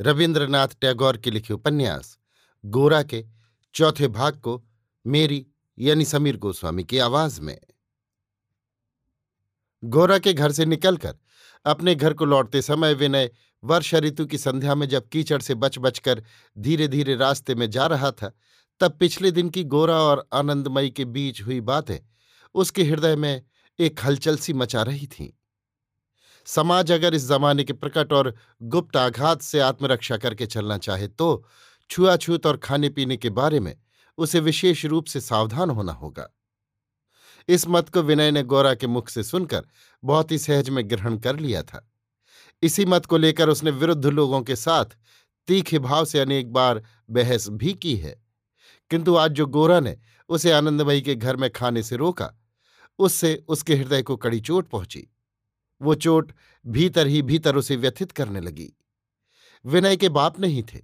रविन्द्रनाथ टैगोर के लिखे उपन्यास, गोरा के चौथे भाग को मेरी यानी समीर गोस्वामी की आवाज़ में। गोरा के घर से निकलकर, अपने घर को लौटते समय विनय वर्षा ऋतु की संध्या में जब कीचड़ से बच बचकर धीरे धीरे रास्ते में जा रहा था, तब पिछले दिन की गोरा और आनंदमयी के बीच हुई बातें, उसके हृदय में एक हलचल सी मचा रही थीं। समाज अगर इस जमाने के प्रकट और गुप्त आघात से आत्मरक्षा करके चलना चाहे तो छुआछूत और खाने पीने के बारे में उसे विशेष रूप से सावधान होना होगा। इस मत को विनय ने गौरा के मुख से सुनकर बहुत ही सहज में ग्रहण कर लिया था। इसी मत को लेकर उसने विरुद्ध लोगों के साथ तीखे भाव से अनेक बार बहस भी की है। किंतु आज जो गोरा ने उसे आनंदमयी के घर में खाने से रोका, उससे उसके हृदय को कड़ी चोट पहुँची। वो चोट भीतर ही भीतर उसे व्यथित करने लगी। विनय के बाप नहीं थे।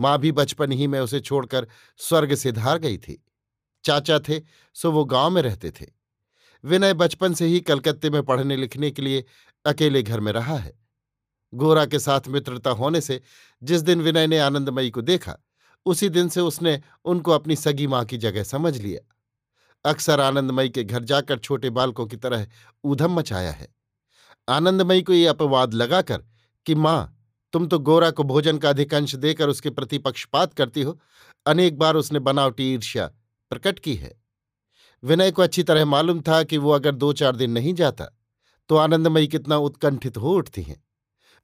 माँ भी बचपन ही में उसे छोड़कर स्वर्ग से धार गई थी। चाचा थे, सो वो गाँव में रहते थे। विनय बचपन से ही कलकत्ते में पढ़ने लिखने के लिए अकेले घर में रहा है। गोरा के साथ मित्रता होने से जिस दिन विनय ने आनंदमयी को देखा, उसी दिन से उसने उनको अपनी सगी माँ की जगह समझ लिया। अक्सर आनंदमयी के घर जाकर छोटे बालकों की तरह ऊधम मचाया है। आनंदमयी को ये अपवाद लगाकर कि, माँ, तुम तो गोरा को भोजन का अधिकांश देकर उसके प्रति पक्षपात करती हो। अनेक बार उसने बनावटी ईर्ष्या प्रकट की है। विनय को अच्छी तरह मालूम था कि वो अगर दो चार दिन नहीं जाता तो आनंदमयी कितना उत्कंठित हो उठती हैं।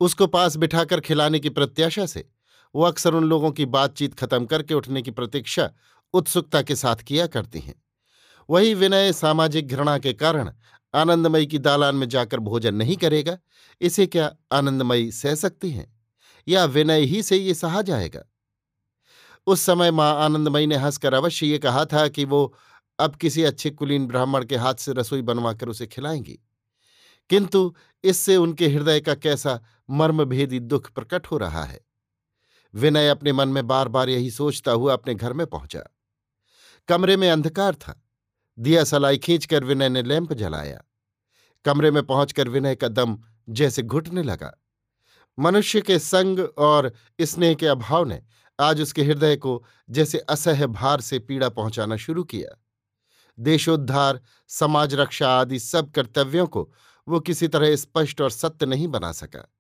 उसको पास बिठाकर खिलाने की प्रत्याशा से वो अक्सर उन लोगों की बातचीत खत्म करके उठने की प्रतीक्षा उत्सुकता के साथ किया करती हैं। वही विनय सामाजिक घृणा के कारण आनंदमयी की दालान में जाकर भोजन नहीं करेगा। इसे क्या आनंदमयी सह सकती हैं? या विनय ही से ये सहा जाएगा? उस समय माँ आनंदमयी ने हंसकर अवश्य ये कहा था कि वो अब किसी अच्छे कुलीन ब्राह्मण के हाथ से रसोई बनवाकर उसे खिलाएँगी। किंतु इससे उनके हृदय का कैसा मर्मभेदी दुख प्रकट हो रहा है। विनय अपने मन में बार बार यही सोचता हुआ अपने घर में पहुँचा। कमरे में अंधकार था। दिया सलाई खींचकर विनय ने लैंप जलाया। कमरे में पहुंचकर विनय का दम जैसे घुटने लगा। मनुष्य के संग और स्नेह के अभाव ने आज उसके हृदय को जैसे असह्य भार से पीड़ा पहुंचाना शुरू किया। देशोद्धार, समाज रक्षा आदि सब कर्तव्यों को वो किसी तरह स्पष्ट और सत्य नहीं बना सका।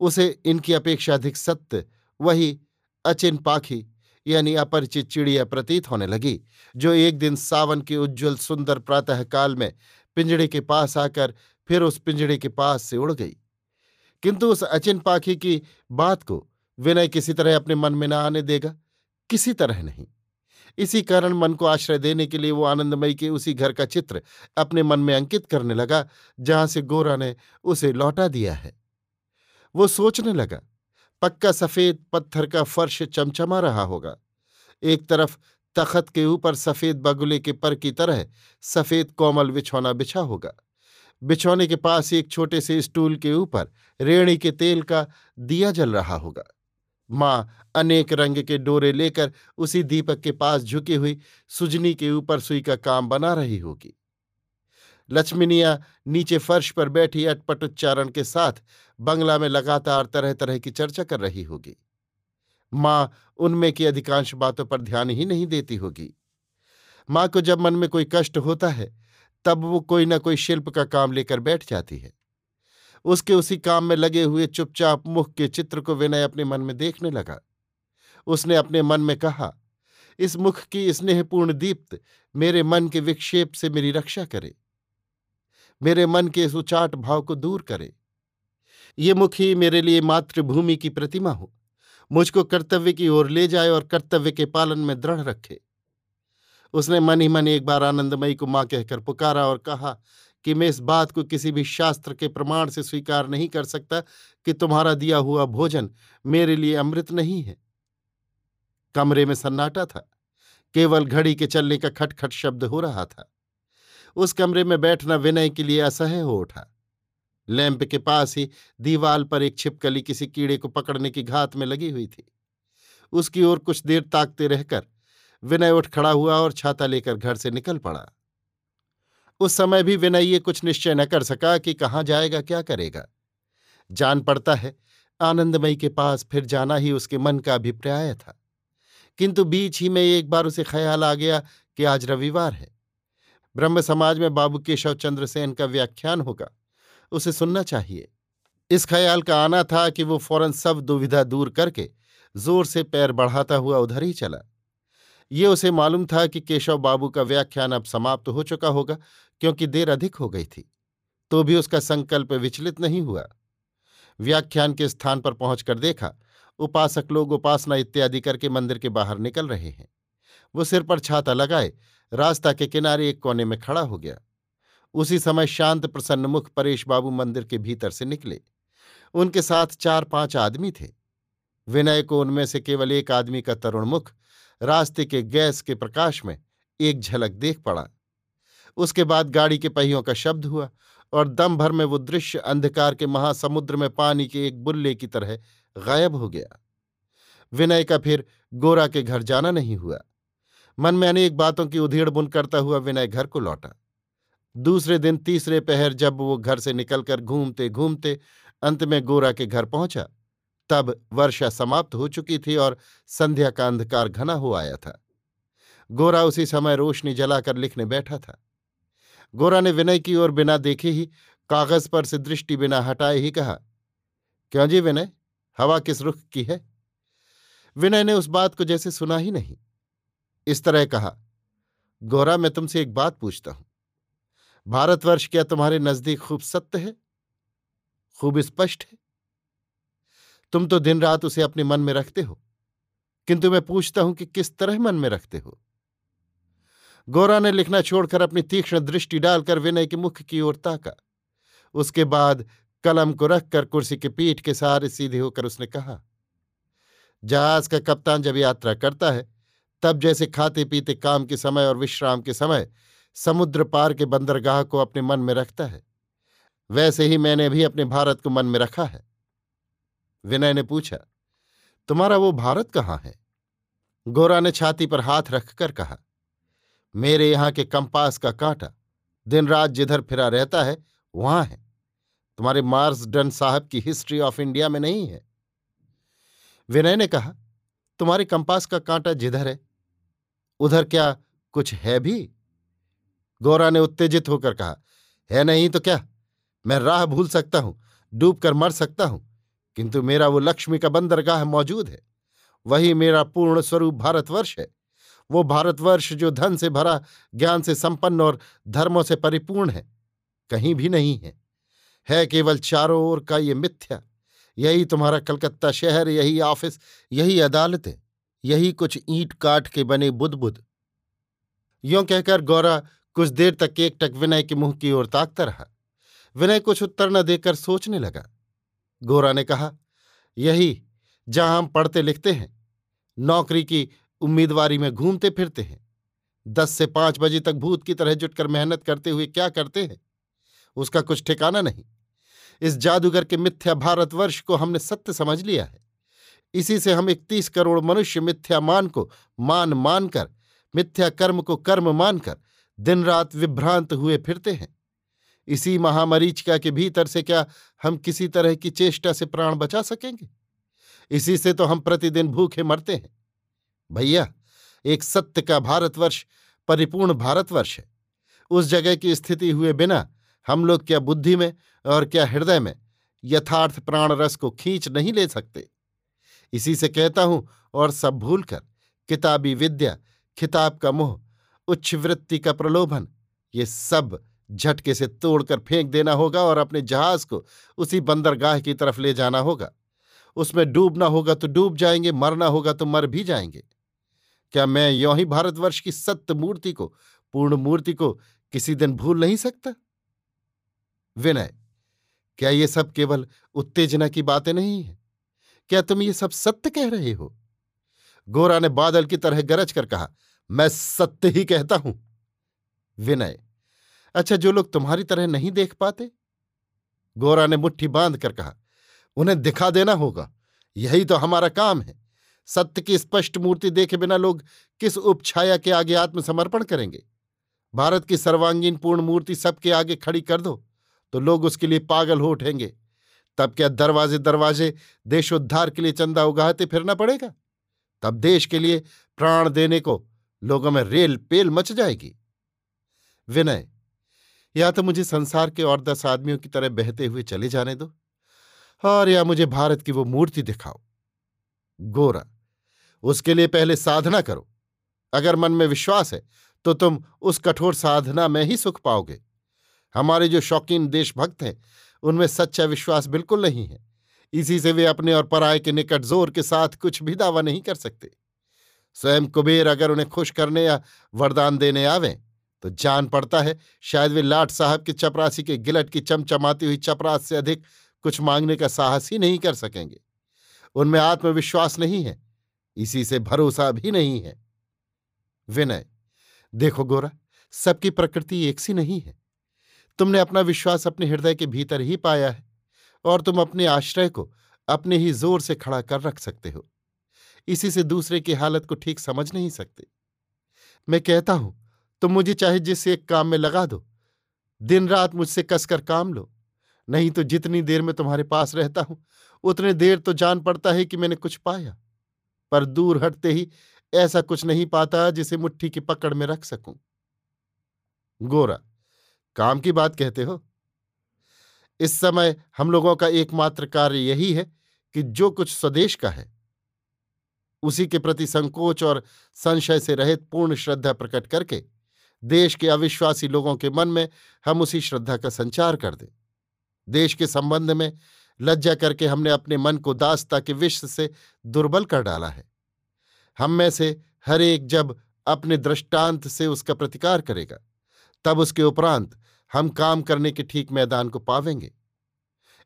उसे इनकी अपेक्षा अधिक सत्य, वही अचिन पाखी यानी अपरिचित चिड़िया प्रतीत होने लगी, जो एक दिन सावन के उज्ज्वल सुंदर प्रातःकाल में पिंजड़े के पास आकर फिर उस पिंजड़े के पास से उड़ गई। किंतु उस अचिन पाखी की बात को विनय किसी तरह अपने मन में न आने देगा, किसी तरह नहीं। इसी कारण मन को आश्रय देने के लिए वो आनंदमयी के उसी घर का चित्र अपने मन में अंकित करने लगा, जहाँ से गोरा ने उसे लौटा दिया है। वो सोचने लगा पक्का सफ़ेद पत्थर का फर्श चमचमा रहा होगा। एक तरफ़ तखत के ऊपर सफ़ेद बगुले के पर की तरह सफ़ेद कोमल बिछौना बिछा होगा। बिछौने के पास एक छोटे से स्टूल के ऊपर रेणी के तेल का दिया जल रहा होगा। माँ अनेक रंग के डोरे लेकर उसी दीपक के पास झुकी हुई सुजनी के ऊपर सुई का काम बना रही होगी। लक्ष्मीनिया नीचे फर्श पर बैठी अटपट उच्चारण के साथ बंगला में लगातार तरह तरह की चर्चा कर रही होगी। माँ उनमें की अधिकांश बातों पर ध्यान ही नहीं देती होगी। माँ को जब मन में कोई कष्ट होता है, तब वो कोई ना कोई शिल्प का काम लेकर बैठ जाती है। उसके उसी काम में लगे हुए चुपचाप मुख के चित्र को विनय अपने मन में देखने लगा। उसने अपने मन में कहा, इस मुख की स्नेहपूर्ण दीप्त मेरे मन के विक्षेप से मेरी रक्षा करे। मेरे मन के इस उचाट भाव को दूर करे। ये मुखी मेरे लिए मातृभूमि की प्रतिमा हो। मुझको कर्तव्य की ओर ले जाए और कर्तव्य के पालन में दृढ़ रखे। उसने मन ही मन एक बार आनंदमयी को माँ कहकर पुकारा और कहा कि मैं इस बात को किसी भी शास्त्र के प्रमाण से स्वीकार नहीं कर सकता कि तुम्हारा दिया हुआ भोजन मेरे लिए अमृत नहीं है। कमरे में सन्नाटा था। केवल घड़ी के चलने का खटखट शब्द हो रहा था। उस कमरे में बैठना विनय के लिए असह्य हो उठा। लैंप के पास ही दीवाल पर एक छिपकली किसी कीड़े को पकड़ने की घात में लगी हुई थी। उसकी ओर कुछ देर ताकते रहकर विनय उठ खड़ा हुआ और छाता लेकर घर से निकल पड़ा। उस समय भी विनय ये कुछ निश्चय न कर सका कि कहाँ जाएगा, क्या करेगा। जान पड़ता है, आनंदमयी के पास फिर जाना ही उसके मन का अभिप्राय था। किंतु बीच ही में एक बार उसे ख्याल आ गया कि आज रविवार है। ब्रह्म समाज में बाबू केशव चंद्र सेन का व्याख्यान होगा। उसे सुनना चाहिए। इस ख्याल का आना था कि वो फ़ौरन सब दुविधा दूर करके ज़ोर से पैर बढ़ाता हुआ उधर ही चला। ये उसे मालूम था कि केशव बाबू का व्याख्यान अब समाप्त हो चुका होगा, क्योंकि देर अधिक हो गई थी। तो भी उसका संकल्प विचलित नहीं हुआ। व्याख्यान के स्थान पर पहुंचकर देखा, उपासक लोग उपासना इत्यादि करके मंदिर के बाहर निकल रहे हैं। वो सिर पर छाता लगाए रास्ता के किनारे एक कोने में खड़ा हो गया। उसी समय शांत, प्रसन्न मुख परेश बाबू मंदिर के भीतर से निकले। उनके साथ चार पाँच आदमी थे। विनय को उनमें से केवल एक आदमी का तरुण मुख, रास्ते के गैस के प्रकाश में एक झलक देख पड़ा। उसके बाद गाड़ी के पहियों का शब्द हुआ और दम भर में वो दृश्य अंधकार के महासमुद्र में पानी के एक बुल्ले की तरह गायब हो गया। विनय का फिर गोरा के घर जाना नहीं हुआ। मन में अनेक बातों की उधेड़ बुन करता हुआ विनय घर को लौटा। दूसरे दिन तीसरे पहर जब वो घर से निकलकर घूमते घूमते अंत में गोरा के घर पहुँचा, तब वर्षा समाप्त हो चुकी थी और संध्या का अंधकार घना हो आया था। गोरा उसी समय रोशनी जलाकर लिखने बैठा था। गोरा ने विनय की ओर बिना देखे ही कागज़ पर से दृष्टि बिना हटाए ही कहा, क्यों जी विनय? हवा किस रुख की है? विनय ने उस बात को जैसे सुना ही नहीं। इस तरह कहा, गोरा, मैं तुमसे एक बात पूछता हूँ। भारतवर्ष क्या तुम्हारे नज़दीक खूब सत्य है? खूब स्पष्ट है? तुम तो दिन रात उसे अपने मन में रखते हो, किंतु मैं पूछता हूँ कि किस तरह मन में रखते हो? गौरा ने लिखना छोड़कर अपनी तीक्ष्ण दृष्टि डालकर विनय के मुख की ओर ताका। उसके बाद कलम को रखकर कुर्सी के पीठ के सहारे सीधे होकर उसने कहा, जहाज़ का कप्तान जब यात्रा करता है तब जैसे खाते पीते काम के समय और विश्राम के समय समुद्र पार के बंदरगाह को अपने मन में रखता है, वैसे ही मैंने भी अपने भारत को मन में रखा है। विनय ने पूछा, तुम्हारा वो भारत कहाँ है? गोरा ने छाती पर हाथ रखकर कहा, मेरे यहाँ के कंपास का कांटा दिन रात जिधर फिरा रहता है, वहाँ है। तुम्हारे मार्स डन साहब की हिस्ट्री ऑफ़ इंडिया में नहीं है। विनय ने कहा, तुम्हारे कंपास का कांटा जिधर है उधर क्या कुछ है भी? गौरा ने उत्तेजित होकर कहा, है नहीं तो क्या? मैं राह भूल सकता हूँ, डूब कर मर सकता हूँ, किंतु मेरा वो लक्ष्मी का बंदरगाह मौजूद है। वही मेरा पूर्ण स्वरूप भारतवर्ष है। वो भारतवर्ष जो धन से भरा, ज्ञान से संपन्न और धर्मों से परिपूर्ण है, कहीं भी नहीं है। है केवल चारों ओर का ये मिथ्या। यही तुम्हारा कलकत्ता शहर, यही ऑफ़िस, यही अदालतें। यही कुछ ईंट काट के बने बुध यों कहकर गौरा कुछ देर तक एकटक विनय के मुँह की ओर ताकता रहा। विनय कुछ उत्तर न देकर सोचने लगा। गोरा ने कहा, यही, जहाँ हम पढ़ते लिखते हैं, नौकरी की उम्मीदवारी में घूमते फिरते हैं। दस से पाँच बजे तक भूत की तरह जुटकर मेहनत करते हुए क्या करते हैं? उसका कुछ ठिकाना नहीं। इस जादूगर के मिथ्या भारतवर्ष को हमने सत्य समझ लिया है। इसी से हम इकतीस करोड़ मनुष्य मिथ्या मान को मान मानकर मिथ्या कर्म को कर्म मानकर दिन रात विभ्रांत हुए फिरते हैं। इसी महामरीचिका के भीतर से क्या हम किसी तरह की चेष्टा से प्राण बचा सकेंगे? इसी से तो हम प्रतिदिन भूखे मरते हैं। भैया, एक सत्य का भारतवर्ष, परिपूर्ण भारतवर्ष है। उस जगह की स्थिति हुए बिना हम लोग क्या बुद्धि में और क्या हृदय में यथार्थ प्राण रस को खींच नहीं ले सकते? इसी से कहता हूँ, और सब भूलकर, किताबी विद्या, खिताब का मोह उच्च वृत्ति का प्रलोभन, ये सब झटके से तोड़कर फेंक देना होगा और अपने जहाज़ को उसी बंदरगाह की तरफ़ ले जाना होगा। उसमें डूबना होगा तो डूब जाएँगे, मरना होगा तो मर भी जाएँगे। क्या मैं यों ही भारतवर्ष की सत्य मूर्ति को, पूर्ण मूर्ति को किसी दिन भूल नहीं सकता? विनय, क्या ये सब केवल उत्तेजना की बातें नहीं है? क्या तुम ये सब सत्य कह रहे हो? गोरा ने बादल की तरह गरज कर कहा, मैं सत्य ही कहता हूँ। विनय अच्छा जो लोग तुम्हारी तरह नहीं देख पाते? गोरा ने मुट्ठी बाँध कर कहा, उन्हें दिखा देना होगा। यही तो हमारा काम है। सत्य की स्पष्ट मूर्ति देखे बिना लोग किस उपछाया के आगे आत्मसमर्पण करेंगे? भारत की सर्वांगीण पूर्ण मूर्ति सबके आगे खड़ी कर दो तो लोग उसके लिए पागल हो उठेंगे। तब क्या दरवाजे दरवाजे देशोद्धार के लिए चंदा उगाहते फिरना पड़ेगा? तब देश के लिए प्राण देने को लोगों में रेल पेल मच जाएगी। विनय, या तो मुझे संसार के और दस आदमियों की तरह बहते हुए चले जाने दो, और या मुझे भारत की वो मूर्ति दिखाओ। गोरा, उसके लिए पहले साधना करो। अगर मन में विश्वास है तो तुम उस कठोर साधना में ही सुख पाओगे। हमारे जो शौकीन देशभक्त हैं उनमें सच्चा विश्वास बिल्कुल नहीं है। इसी से वे अपने और पराये के निकट ज़ोर के साथ कुछ भी दावा नहीं कर सकते। स्वयं कुबेर अगर उन्हें खुश करने या वरदान देने आवें तो जान पड़ता है, शायद वे लाट साहब की चपरासी के गिलट की चमचमाती हुई चपरास से अधिक कुछ मांगने का साहस ही नहीं कर सकेंगे। उनमें आत्मविश्वास नहीं है, इसी से भरोसा भी नहीं है। विनय, देखो गोरा, सबकी प्रकृति एक सी नहीं है। तुमने अपना विश्वास अपने हृदय के भीतर ही पाया है, और तुम अपने आश्रय को अपने ही ज़ोर से खड़ा कर रख सकते हो। इसी से दूसरे की हालत को ठीक समझ नहीं सकते। मैं कहता हूँ, तुम मुझे चाहे जिस एक काम में लगा दो दिन रात मुझसे कसकर काम लो। नहीं तो जितनी देर में तुम्हारे पास रहता हूँ, उतने देर तो जान पड़ता है कि मैंने कुछ पाया। पर दूर हटते ही ऐसा कुछ नहीं पाता जिसे मुट्ठी की पकड़ में रख सकूँ। गोरा काम की बात कहते हो? इस समय हम लोगों का एकमात्र कार्य यही है कि जो कुछ स्वदेश का है, उसी के प्रति संकोच और संशय से रहित पूर्ण श्रद्धा प्रकट करके देश के अविश्वासी लोगों के मन में हम उसी श्रद्धा का संचार कर दें। देश के संबंध में लज्जा करके हमने अपने मन को दासता के विश्व से दुर्बल कर डाला है। हम में से हर एक जब अपने दृष्टांत से उसका प्रतिकार करेगा, तब उसके उपरांत हम काम करने के ठीक मैदान को पावेंगे।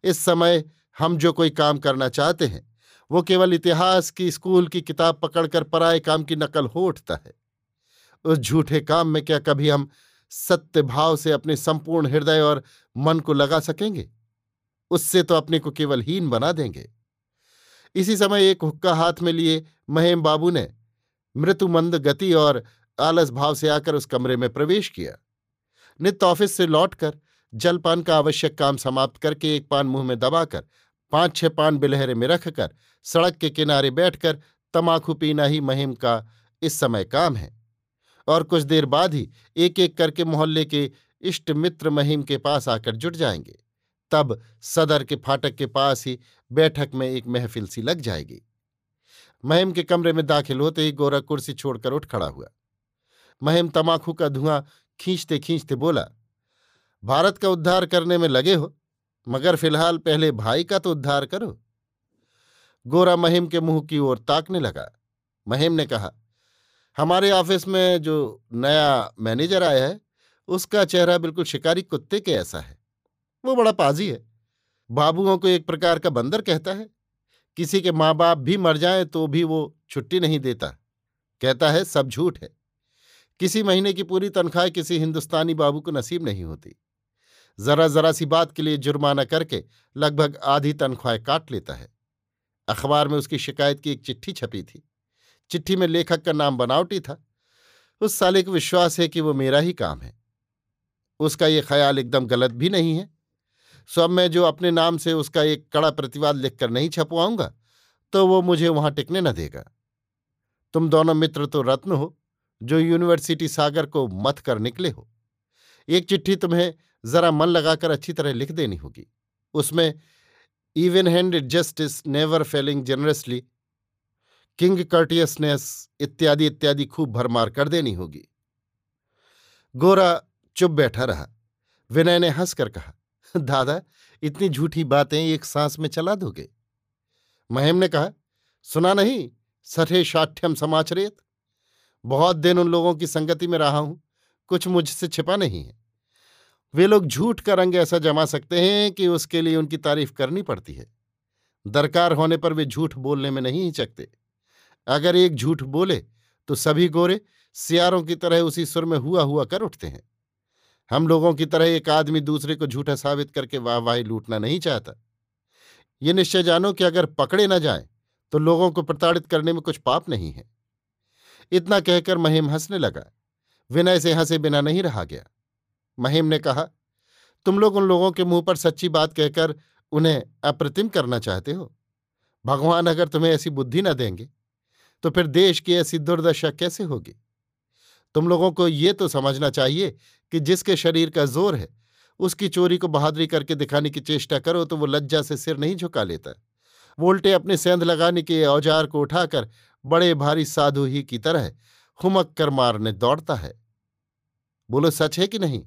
इस समय हम जो कोई काम करना चाहते हैं, वो केवल इतिहास की, स्कूल की किताब पकड़कर पराए काम की नकल हो उठता है। उस झूठे काम में क्या कभी हम सत्य भाव से अपने संपूर्ण हृदय और मन को लगा सकेंगे? उससे तो अपने को केवल हीन बना देंगे। इसी समय एक हुक्का हाथ में लिए महेम बाबू ने मृत्युमंद गति और आलस भाव से आकर उस कमरे में प्रवेश किया। नित्य ऑफ़िस से लौटकर जलपान का आवश्यक काम समाप्त करके एक पान मुँह में दबाकर, पाँच छह पान बिलहरे में रखकर, सड़क के किनारे बैठकर तमाखू पीना ही महिम का इस समय काम है। और कुछ देर बाद ही एक एक करके मोहल्ले के इष्ट मित्र महिम के पास आकर जुट जाएँगे। तब सदर के फाटक के पास ही बैठक में एक महफिल सी लग जाएगी। महिम के कमरे में दाखिल होते ही गोरा कुर्सी छोड़कर उठ खड़ा हुआ। महिम तमाखू का धुआँ खींचते खींचते बोला, भारत का उद्धार करने में लगे हो, मगर फ़िलहाल पहले भाई का तो उद्धार करो. गोरा महिम के मुँह की ओर ताकने लगा। महिम ने कहा, हमारे ऑफ़िस में जो नया मैनेजर आया है, उसका चेहरा बिल्कुल शिकारी कुत्ते के ऐसा है। वो बड़ा पाजी है। बाबुओं को एक प्रकार का बंदर कहता है। किसी के माँ बाप भी मर जाए तो भी वो छुट्टी नहीं देता। कहता है, सब झूठ है। किसी महीने की पूरी तनख्वाह किसी हिंदुस्तानी बाबू को नसीब नहीं होती। जरा जरा सी बात के लिए जुर्माना करके लगभग आधी तनख्वाह काट लेता है। अखबार में उसकी शिकायत की एक चिट्ठी छपी थी। चिट्ठी में लेखक का नाम बनावटी था। उस साले को विश्वास है कि वो मेरा ही काम है। उसका ये ख्याल एकदम गलत भी नहीं है। सो अब मैं जो अपने नाम से उसका एक कड़ा प्रतिवाद लिखकर नहीं छपवाऊँगा तो वो मुझे वहाँ टिकने न देगा। तुम दोनों मित्र तो रत्न हो। जो यूनिवर्सिटी सागर को मत कर निकले हो। एक चिट्ठी तुम्हें जरा मन लगाकर अच्छी तरह लिख देनी होगी। उसमें even handed justice never failing generously. King courteousness इत्यादि इत्यादि खूब भरमार कर देनी होगी। गोरा चुप बैठा रहा। विनय ने हंसकर कहा, दादा, इतनी झूठी बातें एक सांस में चला दोगे? महिम ने कहा, सुना नहीं, सठे शाठ्यम समाचरेत। बहुत दिन उन लोगों की संगति में रहा हूँ, कुछ मुझसे छिपा नहीं है। वे लोग झूठ का रंग ऐसा जमा सकते हैं कि उसके लिए उनकी तारीफ़ करनी पड़ती है। दरकार होने पर वे झूठ बोलने में नहीं हिचकते। अगर एक झूठ बोले तो सभी गोरे सियारों की तरह उसी सुर में हुआ हुआ कर उठते हैं। हम लोगों की तरह एक आदमी दूसरे को झूठा साबित करके वाह वाहवाही लूटना नहीं चाहता। ये निश्चय जानो कि अगर पकड़े न जाए तो लोगों को प्रताड़ित करने में कुछ पाप नहीं है। इतना कहकर महिम हंसने लगा। विनय से हंसे बिना नहीं रहा गया। महिम ने कहा, तुम लोग उन लोगों के मुँह पर सच्ची बात कहकर उन्हें अप्रतिम करना चाहते हो? भगवान अगर तुम्हें ऐसी बुद्धि न देंगे तो फिर देश की ऐसी दुर्दशा कैसे होगी? तुम लोगों को ये तो समझना चाहिए कि जिसके शरीर का ज़ोर है, उसकी चोरी को बहादुरी करके दिखाने की चेष्टा करो तो वो लज्जा से सिर नहीं झुका लेता। वो उल्टे अपने सेंध लगाने के औज़ार को उठाकर बड़े भारी साधु ही की तरह हुमक कर मारने दौड़ता है। बोलो, सच है कि नहीं?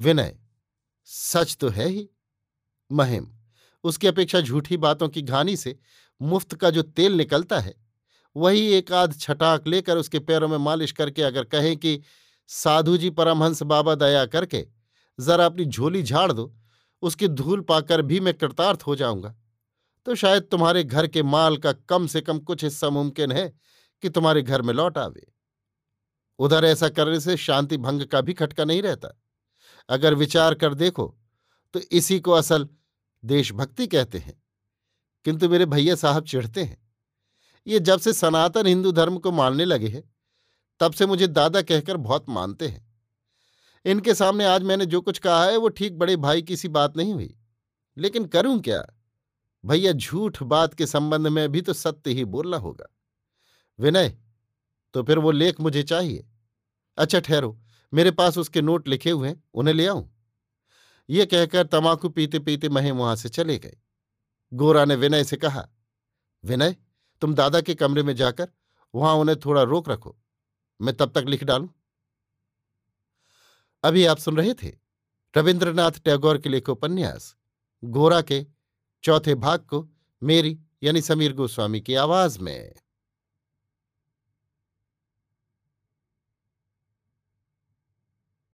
विनय, सच तो है ही। महिम, उसकी अपेक्षा झूठी बातों की घानी से मुफ़्त का जो तेल निकलता है, वही एक आध छटाक लेकर उसके पैरों में मालिश करके अगर कहें कि, साधु जी परमहंस बाबा दया करके, जरा अपनी झोली झाड़ दो, उसकी धूल पाकर भी मैं कृतार्थ हो जाऊँगा। तो शायद तुम्हारे घर के माल का कम से कम कुछ हिस्सा मुमकिन है कि तुम्हारे घर में लौट आवे। उधर ऐसा करने से शांति भंग का भी खटका नहीं रहता। अगर विचार कर देखो तो इसी को असल देशभक्ति कहते हैं। किंतु मेरे भैया साहब चिढ़ते हैं। ये जब से सनातन हिंदू धर्म को मानने लगे हैं, तब से मुझे दादा कहकर बहुत मानते हैं। इनके सामने आज मैंने जो कुछ कहा है, वो ठीक बड़े भाई की सी बात नहीं हुई। लेकिन करूँ क्या? भैया झूठ बात के संबंध में भी तो सत्य ही बोलना होगा। विनय तो फिर वो लेख मुझे चाहिए। अच्छा ठहरो, मेरे पास उसके नोट लिखे हुए हैं, उन्हें ले आऊँ? ये कहकर तमाकू पीते पीते महिम वहाँ से चले गए। गोरा ने विनय से कहा, विनय, तुम दादा के कमरे में जाकर वहाँ उन्हें थोड़ा रोक रखो। मैं तब तक लिख डालूं? अभी आप सुन रहे थे रविन्द्रनाथ टैगोर के लेखोपन्यास, गोरा के चौथे भाग को मेरी यानी समीर गोस्वामी की आवाज़ में।